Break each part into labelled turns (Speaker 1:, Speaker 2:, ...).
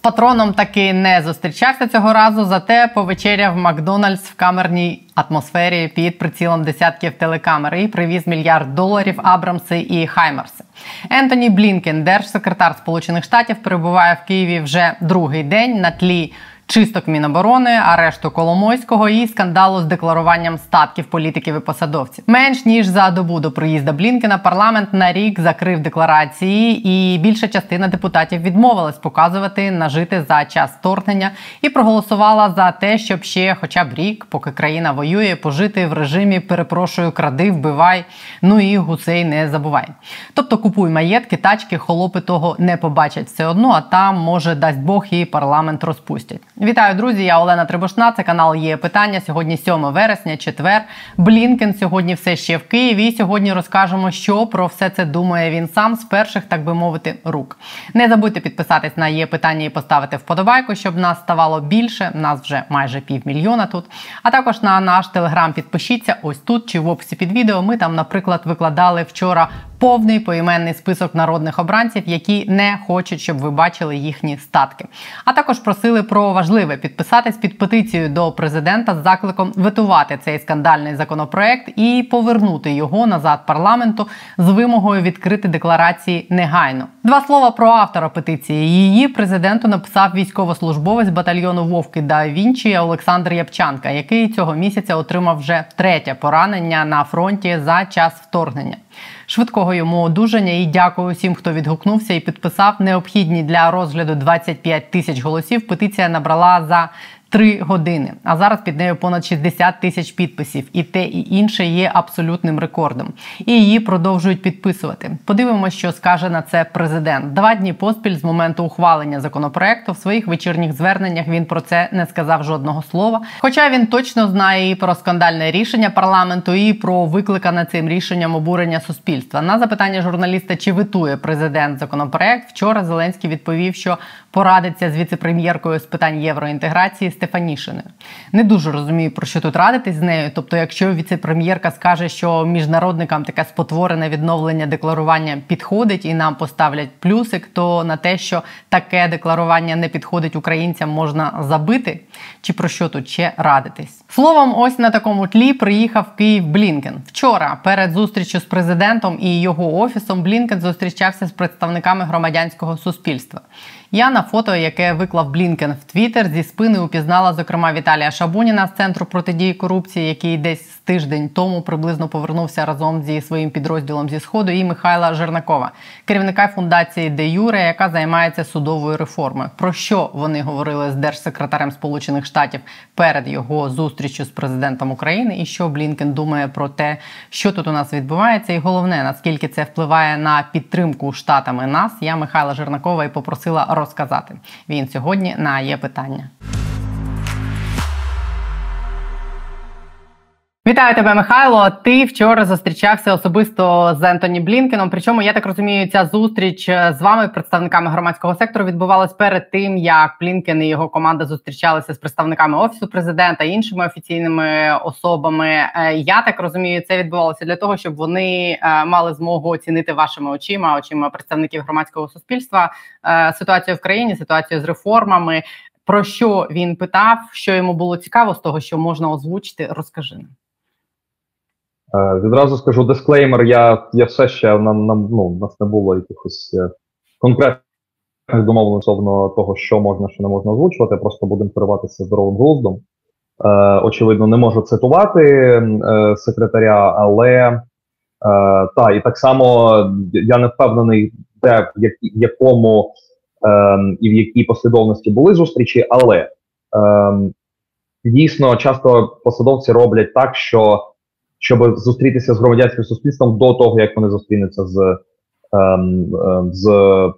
Speaker 1: патроном таки не зустрічався цього разу, зате повечеряв Макдональдс в камерній атмосфері під прицілом десятків телекамер і привіз мільярд доларів Абрамси і Хаймерси. Ентоні Блінкен, держсекретар Сполучених Штатів, перебуває в Києві вже другий день на тлі чисток Міноборони, арешту Коломойського і скандалу з декларуванням статків політиків і посадовців. Менш ніж за добу до приїзда Блінкена парламент на рік закрив декларації, і більша частина депутатів відмовилась показувати нажити за час вторгнення і проголосувала за те, щоб ще, хоча б рік, поки країна воює, пожити в режимі перепрошую, кради, вбивай. Ну і гусей не забувай. Тобто купуй маєтки, тачки, холопи того не побачать все одно, а там може дасть Бог і парламент розпустять. Вітаю, друзі! Я Олена Трибушна. Це канал є питання. Сьогодні 7 вересня, четвер. Блінкен сьогодні все ще в Києві. І Сьогодні розкажемо, що про все це думає він сам з перших, так би мовити, рук. Не забудьте підписатись на є питання і поставити вподобайку, щоб нас ставало більше. Нас вже майже півмільйона тут. А також на наш телеграм підпишіться ось тут чи в описі під відео. Ми там, наприклад, викладали вчора повний поіменний список народних обранців, які не хочуть, щоб ви бачили їхні статки. А також просили про важливе підписатись під петицією до президента з закликом витувати цей скандальний законопроект і повернути його назад парламенту з вимогою відкрити декларації негайно. Два слова про автора петиції. Її президенту написав військовослужбовець батальйону Вовки да Вінчі Олександр Япчанка, який цього місяця отримав вже третє поранення на фронті за час вторгнення. Швидкого йому одужання і дякую усім, хто відгукнувся і підписав необхідні для розгляду 25 тисяч голосів. Петиція набрала за Три години. А зараз під нею понад 60 тисяч підписів, і те і інше є абсолютним рекордом. І її продовжують підписувати. Подивимося, що скаже на це президент. Два дні поспіль з моменту ухвалення законопроекту в своїх вечірніх зверненнях він про це не сказав жодного слова. Хоча він точно знає і про скандальне рішення парламенту, і про викликане цим рішенням обурення суспільства. На запитання журналіста, чи витує президент законопроект, вчора Зеленський відповів, що порадиться з віцепрем'єркою з питань євроінтеграції. Стефанішиною. Не дуже розумію, про що тут радитись з нею. Тобто, якщо віце-прем'єрка скаже, що міжнародникам таке спотворене відновлення декларування підходить і нам поставлять плюсик, то на те, що таке декларування не підходить українцям, можна забити. Чи про що тут ще радитись? Словом, ось на такому тлі приїхав Київ Блінкен. Вчора перед зустрічю з президентом і його офісом Блінкен зустрічався з представниками громадянського суспільства. Я на фото, яке виклав Блінкен в Твіттер, зі спини упізнала зокрема Віталія Шабуніна з центру протидії корупції, який десь тиждень тому приблизно повернувся разом зі своїм підрозділом зі сходу, і Михайла Жернакова, керівника фундації Де Юре, яка займається судовою реформою. Про що вони говорили з держсекретарем Сполучених Штатів перед його зустрічю з президентом України, і що Блінкен думає про те, що тут у нас відбувається, і головне наскільки це впливає на підтримку штатами нас. Я Михайла Жернакова і попросила розказати. Він сьогодні на є питання. Вітаю тебе, Михайло. Ти вчора зустрічався особисто з Ентоні Блінкеном. Причому я так розумію, ця зустріч з вами, представниками громадського сектору, відбувалась перед тим, як Блінкен і його команда зустрічалися з представниками офісу президента іншими офіційними особами. Е, я так розумію, це відбувалося для того, щоб вони е, мали змогу оцінити вашими очима, очима представників громадського суспільства е, ситуацію в країні, ситуацію з реформами. Про що він питав, що йому було цікаво з того, що можна озвучити, розкажи нам.
Speaker 2: Е, відразу скажу дисклеймер. Я я все ще нам нам ну в нас не було якихось е, конкретних домовленостей стосовно того, що можна, що не можна озвучувати. Просто будемо керуватися здоровим глуздом. Е, Очевидно, не можу цитувати е, секретаря, але е, та і так само я не впевнений, де в якому е, і в якій послідовності були зустрічі, але е, дійсно часто посадовці роблять так, що щоб зустрітися з громадянським суспільством до того, як вони зустрінуться з ем, ем, з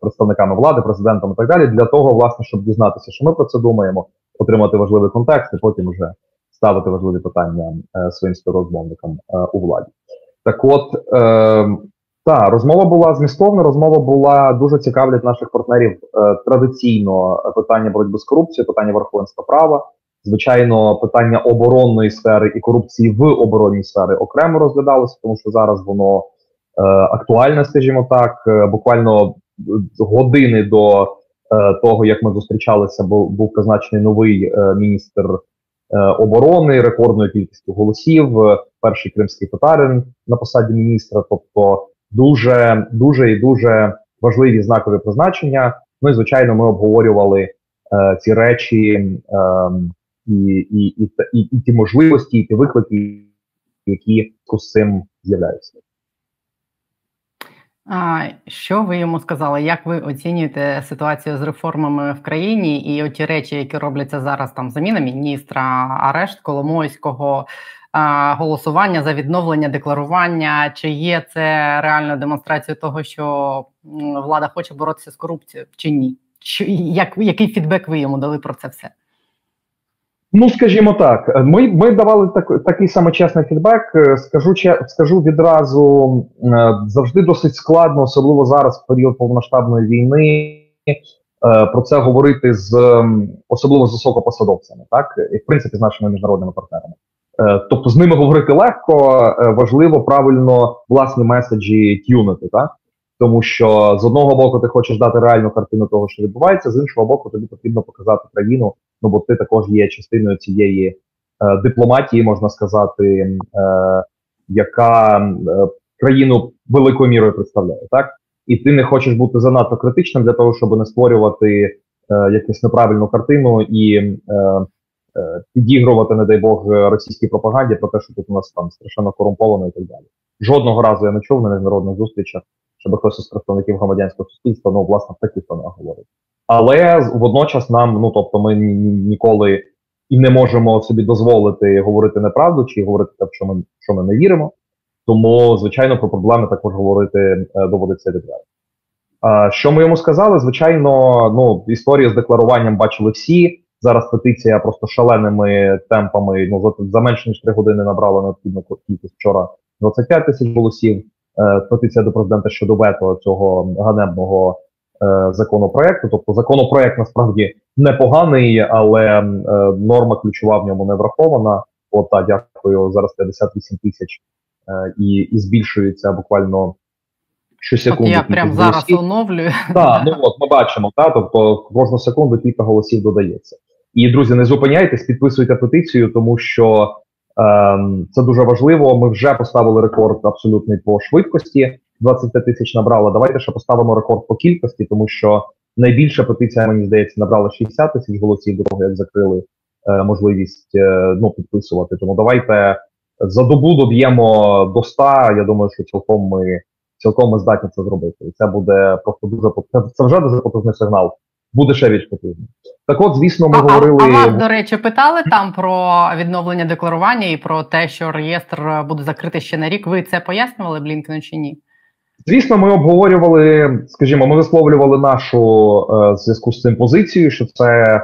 Speaker 2: представниками влади, президентом і так далі, для того, власне, щоб дізнатися, що ми про це думаємо, отримати важливий контекст і потім вже ставити важливі питання е, своїм співрозмовникам е, у владі. Так, от е, та розмова була змістовна. Розмова була дуже цікавлять наших партнерів е, традиційно питання боротьби з корупцією, питання верховенства права. Звичайно, питання оборонної сфери і корупції в оборонній сфері окремо розглядалося, тому що зараз воно е, актуальне, скажімо так. Е, буквально години до того, як ми зустрічалися, був, був призначений новий міністр оборони рекордною кількістю голосів. Перший кримський татарин на посаді міністра. Тобто, дуже дуже і дуже важливі знакові призначення. Ну і звичайно, ми обговорювали е, ці речі е, і, і, і, і, і ті можливості, і ті виклики, які з цим з'являються.
Speaker 1: А що ви йому сказали? Як ви оцінюєте ситуацію з реформами в країні і оті речі, які робляться зараз там заміна міністра, арешт Коломойського, голосування за відновлення декларування? Чи є це реальною демонстрацією того, що влада хоче боротися з корупцією, чи ні? Що як який фідбек ви йому дали про це все?
Speaker 2: Ну, скажімо так, ми ми давали так, такий самий чесний фідбек. Скажу скажу відразу е, завжди досить складно, особливо зараз, в період повномасштабної війни, е, про це говорити з особливо з високопосадовцями, так і в принципі з нашими міжнародними партнерами. Е, тобто з ними говорити легко, важливо правильно власні меседжі тюнити, так тому що з одного боку ти хочеш дати реальну картину того, що відбувається, з іншого боку, тобі потрібно показати країну. Ну бо ти також є частиною цієї е, дипломатії, можна сказати, е, яка е, країну великою мірою представляє, так і ти не хочеш бути занадто критичним для того, щоб не створювати е, якусь неправильну картину і е, е, підігрувати, не дай Бог, російській пропаганді про те, що тут у нас там страшенно корумповано і так далі. Жодного разу я не чув на міжнародних зустрічах щоб хтось із представників громадянського суспільства ну власне в таких тонах говорить. Але водночас нам, ну тобто, ми ніколи і не можемо собі дозволити говорити неправду чи говорити те, що ми що ми не віримо. Тому, звичайно, про проблеми також говорити е, доводиться відверто. Що ми йому сказали? Звичайно, ну історію з декларуванням бачили всі. Зараз петиція просто шаленими темпами. Ну за, за менше ніж три години набрала необхідну кількість вчора 25 тисяч голосів. Е, петиція до президента щодо вето цього ганебного законопроекту. Тобто законопроект насправді непоганий, але е, норма ключова в ньому не врахована. От так, дякую. Зараз 58 тисяч і і збільшується буквально щосекунди.
Speaker 1: От Я прямо зараз оновлюю.
Speaker 2: Так, ну от ми бачимо, та тобто кожну секунду кілька голосів додається. І друзі, не зупиняйтесь, підписуйте петицію, тому що Ем, це дуже важливо. Ми вже поставили рекорд абсолютний по швидкості. 25 тисяч набрало. Давайте ще поставимо рекорд по кількості, тому що найбільша петиція, мені здається, набрала 60 тисяч голосів до того, як закрили е, можливість е, ну, підписувати. Тому давайте за добу доб'ємо до 100, Я думаю, що цілком ми цілком ми здатні це зробити. І це буде просто дуже це вже дуже потужний сигнал буде ще більш потрібно. Так, от, звісно, ми
Speaker 1: а,
Speaker 2: говорили.
Speaker 1: А вас, до речі, питали там про відновлення декларування і про те, що реєстр буде закритий ще на рік. Ви це пояснювали Блінкену чи ні?
Speaker 2: Звісно, ми обговорювали, скажімо, ми висловлювали нашу е, зв'язку з цим позицію, що це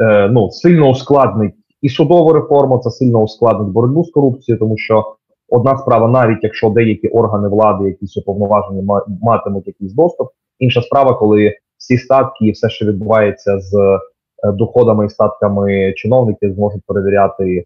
Speaker 2: е, ну сильно ускладнить і судову реформу, це сильно ускладнить боротьбу з корупцією, тому що одна справа, навіть якщо деякі органи влади, якісь уповноважені, матимуть якийсь доступ, інша справа, коли всі статки і все, що відбувається з е, доходами і статками чиновників, зможуть перевіряти е,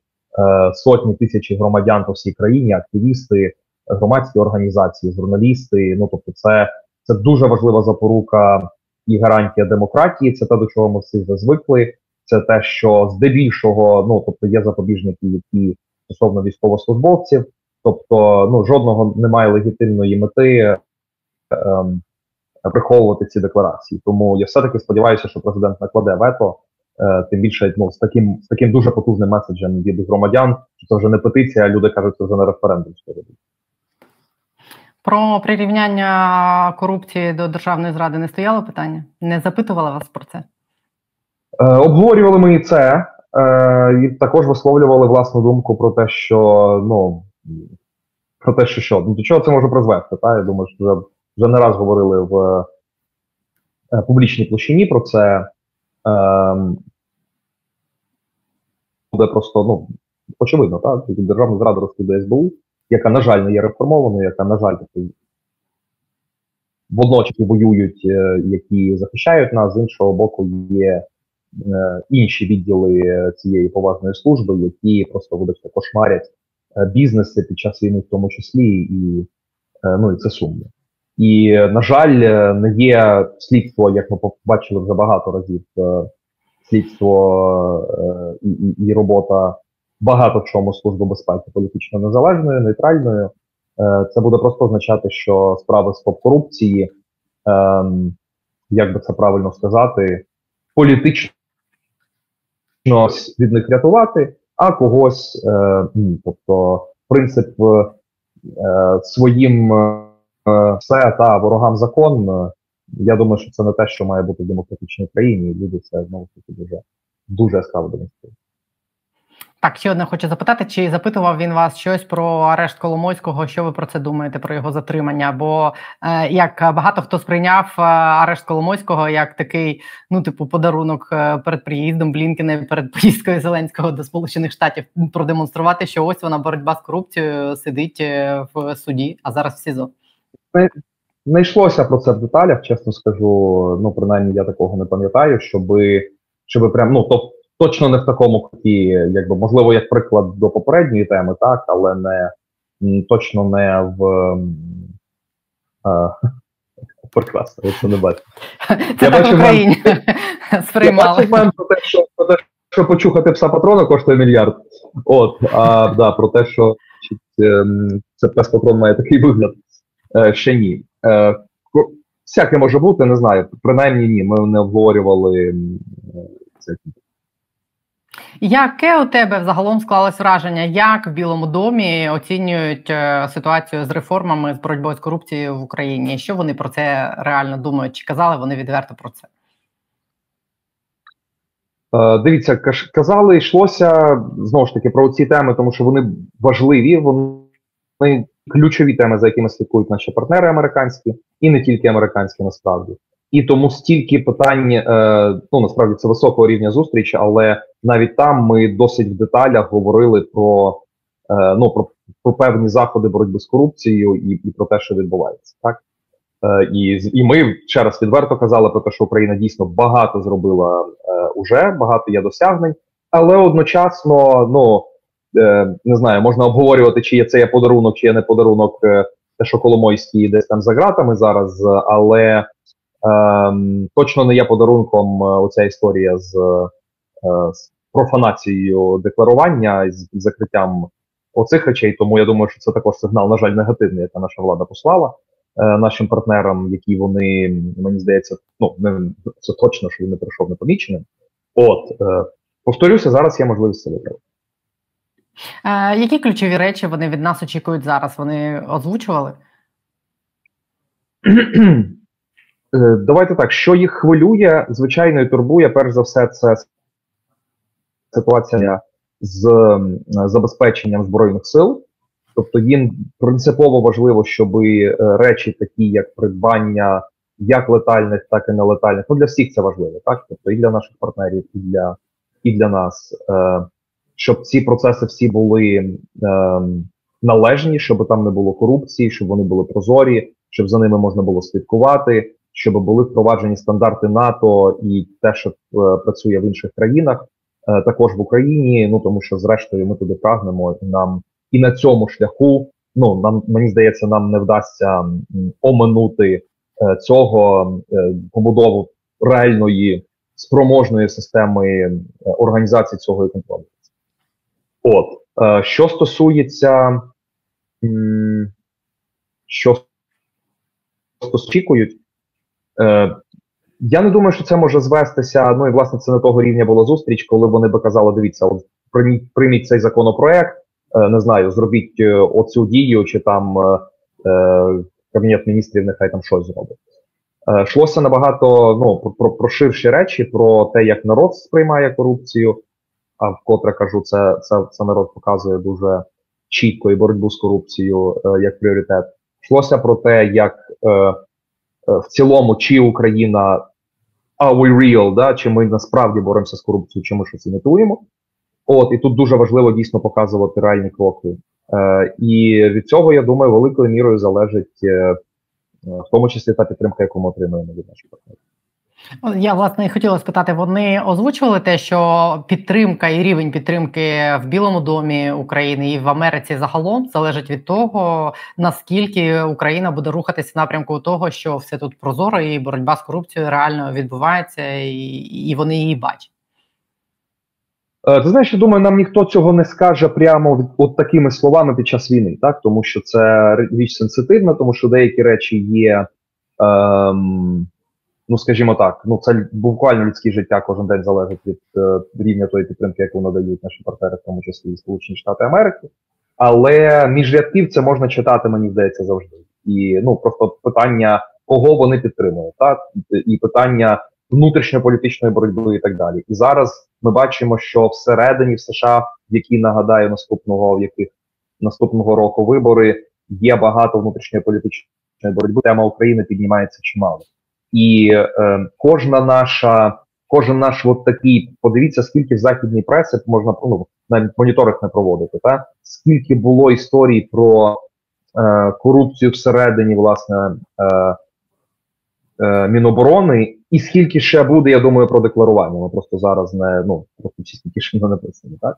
Speaker 2: сотні тисячі громадян по всій країні, активісти, громадські організації, журналісти. Ну тобто, це це дуже важлива запорука і гарантія демократії. Це те, до чого ми всі вже звикли. Це те, що здебільшого, ну тобто, є запобіжники, які стосовно військовослужбовців, тобто ну жодного немає легітимної мети. Ем, приховувати ці декларації. Тому я все таки сподіваюся, що президент накладе вето. Е, тим більше ну з таким з таким дуже потужним меседжем від громадян, що це вже не петиція, а люди кажуть, це вже не референдум.
Speaker 1: Про прирівняння корупції до державної зради не стояло питання? Не запитувала вас про це?
Speaker 2: Е, Обговорювали ми і це, е, і також висловлювали власну думку про те, що ну про те, що що до чого це може призвести. Та я думаю, що вже вже не раз говорили в е, публічній площині про це. Е, буде просто ну, очевидно, так? Державна зрада розслідує СБУ, яка, на жаль, не є реформованою, яка, на жаль, таки, водночас воюють, е, які захищають нас, з іншого боку, є е, інші відділи цієї поважної служби, які просто вибачте, кошмарять е, бізнеси під час війни, в тому числі, і, е, ну, і це сумно. І, на жаль, не є слідство, як ми побачили вже багато разів. Слідство і, і, і робота багато в чому служби безпеки політично незалежною, нейтральною. Це буде просто означати, що справи з корупції, ем, як би це правильно сказати, політично від них рятувати, а когось е, ні. Тобто, принцип е, своїм е, все та ворогам закон. Е, я думаю, що це не те, що має бути в демократичній країні, люди це знову таки дуже дуже яскраво демонструють.
Speaker 1: Так, ще одне хочу запитати, чи запитував він вас щось про арешт Коломойського? Що ви про це думаєте, про його затримання? Бо е, як багато хто сприйняв е, арешт Коломойського як такий, ну, типу, подарунок е, перед приїздом Блінкена, перед поїздкою Зеленського до Сполучених Штатів продемонструвати, що ось вона боротьба з корупцією сидить е, в суді, а зараз в СІЗО.
Speaker 2: Не йшлося про це в деталях, чесно скажу. Ну, принаймні, я такого не пам'ятаю, щоби, щоби прям, ну, тобто точно не в такому куті, якби можливо, як приклад до попередньої теми, так, але не точно не в. А, прекрасно, ви це не бачите.
Speaker 1: Це я так в Україні сприймали.
Speaker 2: Я бачив про те, що про те, що почухати пса патрона коштує мільярд. От, а да, про те, що ем, це пес патрон має такий вигляд. Е, ще ні. Е, всяке може бути, не знаю. Принаймні ні. Ми не обговорювали це.
Speaker 1: Яке у тебе взагалом склалось враження, як в Білому домі оцінюють е, ситуацію з реформами з боротьбою з корупцією в Україні? Що вони про це реально думають? Чи казали вони відверто про це?
Speaker 2: Е, дивіться, казали, йшлося знову ж таки про ці теми, тому що вони важливі, вони ключові теми, за якими слідкують наші партнери американські, і не тільки американські, насправді. І тому стільки питань, е, ну насправді це високого рівня зустріч, але навіть там ми досить в деталях говорили про е, ну про, про певні заходи боротьби з корупцією і і про те, що відбувається, так е, і і ми ще раз відверто казали про те, що Україна дійсно багато зробила е, уже, багато є досягнень, але одночасно, ну е, не знаю, можна обговорювати, чи є це є подарунок, чи є не подарунок, е, те, що Коломойський десь там за ґратами зараз, але. Ем, точно не є подарунком е, оця історія з, е, з профанацією декларування з закриттям оцих речей. Тому я думаю, що це також сигнал, на жаль, негативний, яка наша влада послала е, нашим партнерам, які вони мені здається, ну не це точно, що він не прийшов непоміченим. От повторюся, зараз є можливість це виправити.
Speaker 1: Які ключові речі вони від нас очікують зараз? Вони озвучували?
Speaker 2: Е, давайте так, що їх хвилює, звичайно, і турбує, перш за все, це ситуація з забезпеченням збройних сил. Тобто їм принципово важливо, щоб е, речі, такі як придбання як летальних, так і нелетальних, ну для всіх це важливо, так? Тобто і для наших партнерів, і для і для нас, е, щоб ці процеси всі були е, належні, щоб там не було корупції, щоб вони були прозорі, щоб за ними можна було слідкувати щоб були впроваджені стандарти НАТО і те, що е, працює в інших країнах, е, також в Україні. Ну тому що, зрештою, ми туди прагнемо і нам і на цьому шляху. Ну нам мені здається, нам не вдасться оминути е, цього побудову реальної спроможної системи організації цього і контролю. От що стосується, що очікують, Е, Я не думаю, що це може звестися. Ну і власне це не того рівня була зустріч, коли вони би казали: дивіться, от прийміть, цей законопроект, е, не знаю, зробіть е, оцю дію, чи там е, е, кабінет міністрів нехай там щось зробить. Е, Йшлося набагато ну, про, про ширші речі, про те, як народ сприймає корупцію. А вкотре кажу, це це, це народ показує дуже чітко і боротьбу з корупцією е, як пріоритет. Йшлося про те, як Е, в цілому, чи Україна are we real, да, чи ми насправді боремося з корупцією, чи ми щось імітуємо. От і тут дуже важливо дійсно показувати реальні кроки. Е, І від цього я думаю, великою мірою залежить, е, в тому числі та підтримка, яку ми отримуємо від наших партнерів.
Speaker 1: Я власне і хотіла спитати, вони озвучували те, що підтримка і рівень підтримки в Білому домі України і в Америці загалом залежить від того, наскільки Україна буде рухатися в напрямку того, що все тут прозоро і боротьба з корупцією реально відбувається, і, і вони її бачать.
Speaker 2: Е, ти знаєш, я думаю, нам ніхто цього не скаже прямо от такими словами під час війни, так тому що це річ сенситивна, тому що деякі речі є. Ем, ну скажімо так, ну це буквально людське життя кожен день залежить від е, рівня тої підтримки, яку надають наші партнери, в тому числі і Сполучені Штати Америки. Але між рядків це можна читати, мені здається, завжди. І ну просто питання, кого вони підтримують, так і питання внутрішньополітичної боротьби і так далі. І зараз ми бачимо, що всередині в США, в які нагадаю наступного в яких наступного року вибори, є багато внутрішньої політичної боротьби. Тема України піднімається чимало. І е, кожна наша, кожен наш от такий, подивіться, скільки в західній пресі можна ну, навіть моніторинг не проводити, та скільки було історій про е, корупцію всередині, власне, е, е, Міноборони, і скільки ще буде, я думаю, про декларування. Ми просто зараз не ну просто чистенькі не написані, так?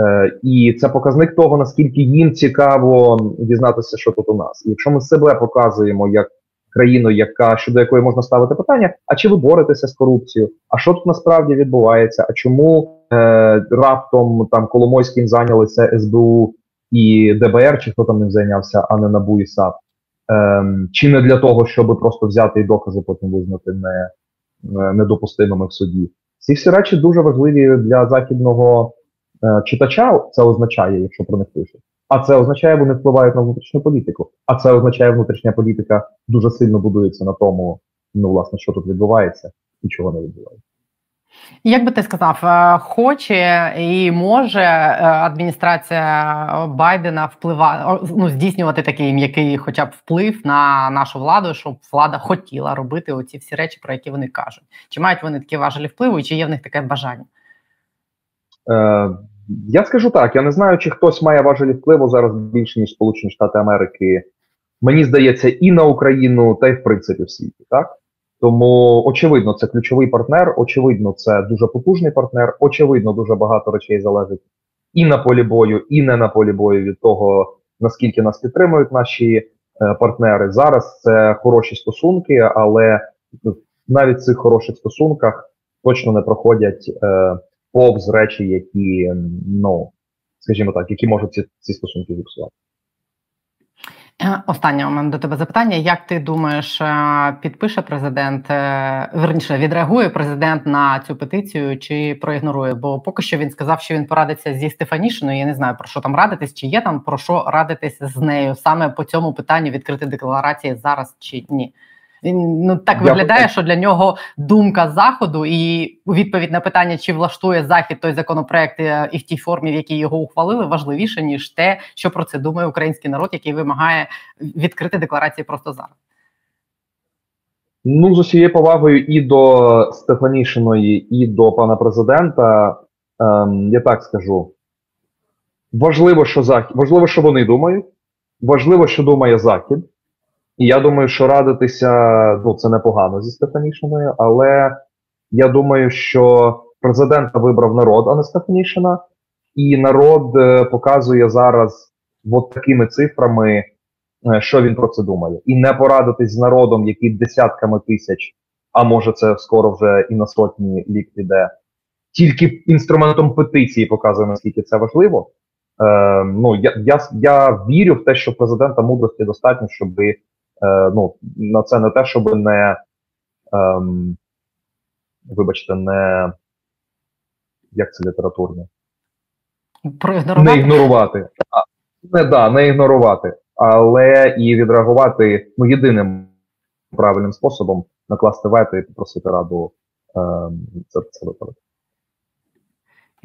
Speaker 2: Е, І це показник того, наскільки їм цікаво дізнатися, що тут у нас. І якщо ми себе показуємо як країну, яка щодо якої можна ставити питання: а чи ви боретеся з корупцією? А що тут насправді відбувається? А чому е, раптом там Коломойським зайнялися СБУ і ДБР, чи хто там ним зайнявся, а не НАБУ і САП? Е, чи не для того, щоб просто взяти і докази, потім визнати не, не недопустимими в суді? Ці всі речі дуже важливі для західного е, читача. Це означає, якщо про них пишуть. А це означає, вони впливають на внутрішню політику. А це означає, внутрішня політика дуже сильно будується на тому, ну власне, що тут відбувається і чого не відбувається.
Speaker 1: Як би ти сказав, е, хоче і може е, адміністрація Байдена впливати ну, здійснювати такий м'який, хоча б вплив на нашу владу, щоб влада хотіла робити оці всі речі, про які вони кажуть? Чи мають вони такі важелі впливу, і чи є в них таке бажання?
Speaker 2: Е, я скажу так: я не знаю, чи хтось має важелі впливу зараз більше ніж Сполучені Штати Америки. Мені здається, і на Україну, та й в принципі в світі, так тому очевидно, це ключовий партнер. Очевидно, це дуже потужний партнер. Очевидно, дуже багато речей залежить і на полі бою, і не на полі бою від того наскільки нас підтримують наші е, партнери. Зараз це хороші стосунки, але навіть в цих хороших стосунках точно не проходять. Е, повз речі, які, ну, скажімо так, які можуть ці, ці стосунки зіпсувати.
Speaker 1: Е, останнє у мене до тебе запитання. Як ти думаєш, е, підпише президент, е, верніше відреагує президент на цю петицію чи проігнорує? Бо поки що він сказав, що він порадиться зі Стефанішиною. Я не знаю про що там радитись, чи є там про що радитись з нею саме по цьому питанню відкрити декларації зараз чи ні? Він ну так виглядає, що для нього думка заходу і відповідь на питання, чи влаштує захід той законопроект е, і в тій формі, в якій його ухвалили, важливіше ніж те, що про це думає український народ, який вимагає відкрити декларації просто зараз.
Speaker 2: Ну, з усією повагою і до Стефанішиної, і до пана президента. Ем, я так скажу. Важливо, що захід, важливо, що вони думають. Важливо, що думає Захід. І я думаю, що радитися ну це непогано зі Стефанішиною, але я думаю, що президента вибрав народ, а не Стефанішина, і народ е, показує зараз от такими цифрами, е, що він про це думає. І не порадитись з народом, який десятками тисяч, а може це скоро вже і на сотні лік піде, тільки інструментом петиції показує, наскільки це важливо. Е, Ну я я, я вірю в те, що президента мудрості достатньо, щоби ну, на це не те, щоб не ем, вибачте, не як це літературне?
Speaker 1: Проігнорувати?
Speaker 2: Не ігнорувати. А, не да, не ігнорувати, але і відреагувати ну, єдиним правильним способом накласти вето і попросити раду ем, це, це виправити.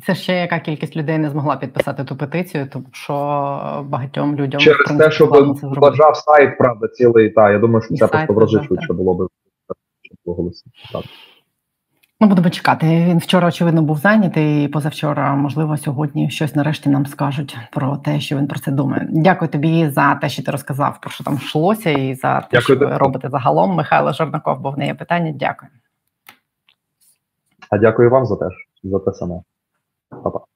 Speaker 1: Це ще яка кількість людей не змогла підписати ту петицію, тому що багатьом людям
Speaker 2: через те, що вважав сайт, правда, цілий та я думаю, що І це просто в швидше було би голосити.
Speaker 1: Ми будемо чекати. Він вчора, очевидно, був зайнятий, і позавчора, можливо, сьогодні щось нарешті нам скажуть про те, що він про це думає. Дякую тобі за те, що ти розказав, про що там йшлося, і за те, Дякую, що ви робите загалом. Михайло Жорнаков, бо в неї питання. Дякую.
Speaker 2: А дякую вам за теж за те саме. Bye.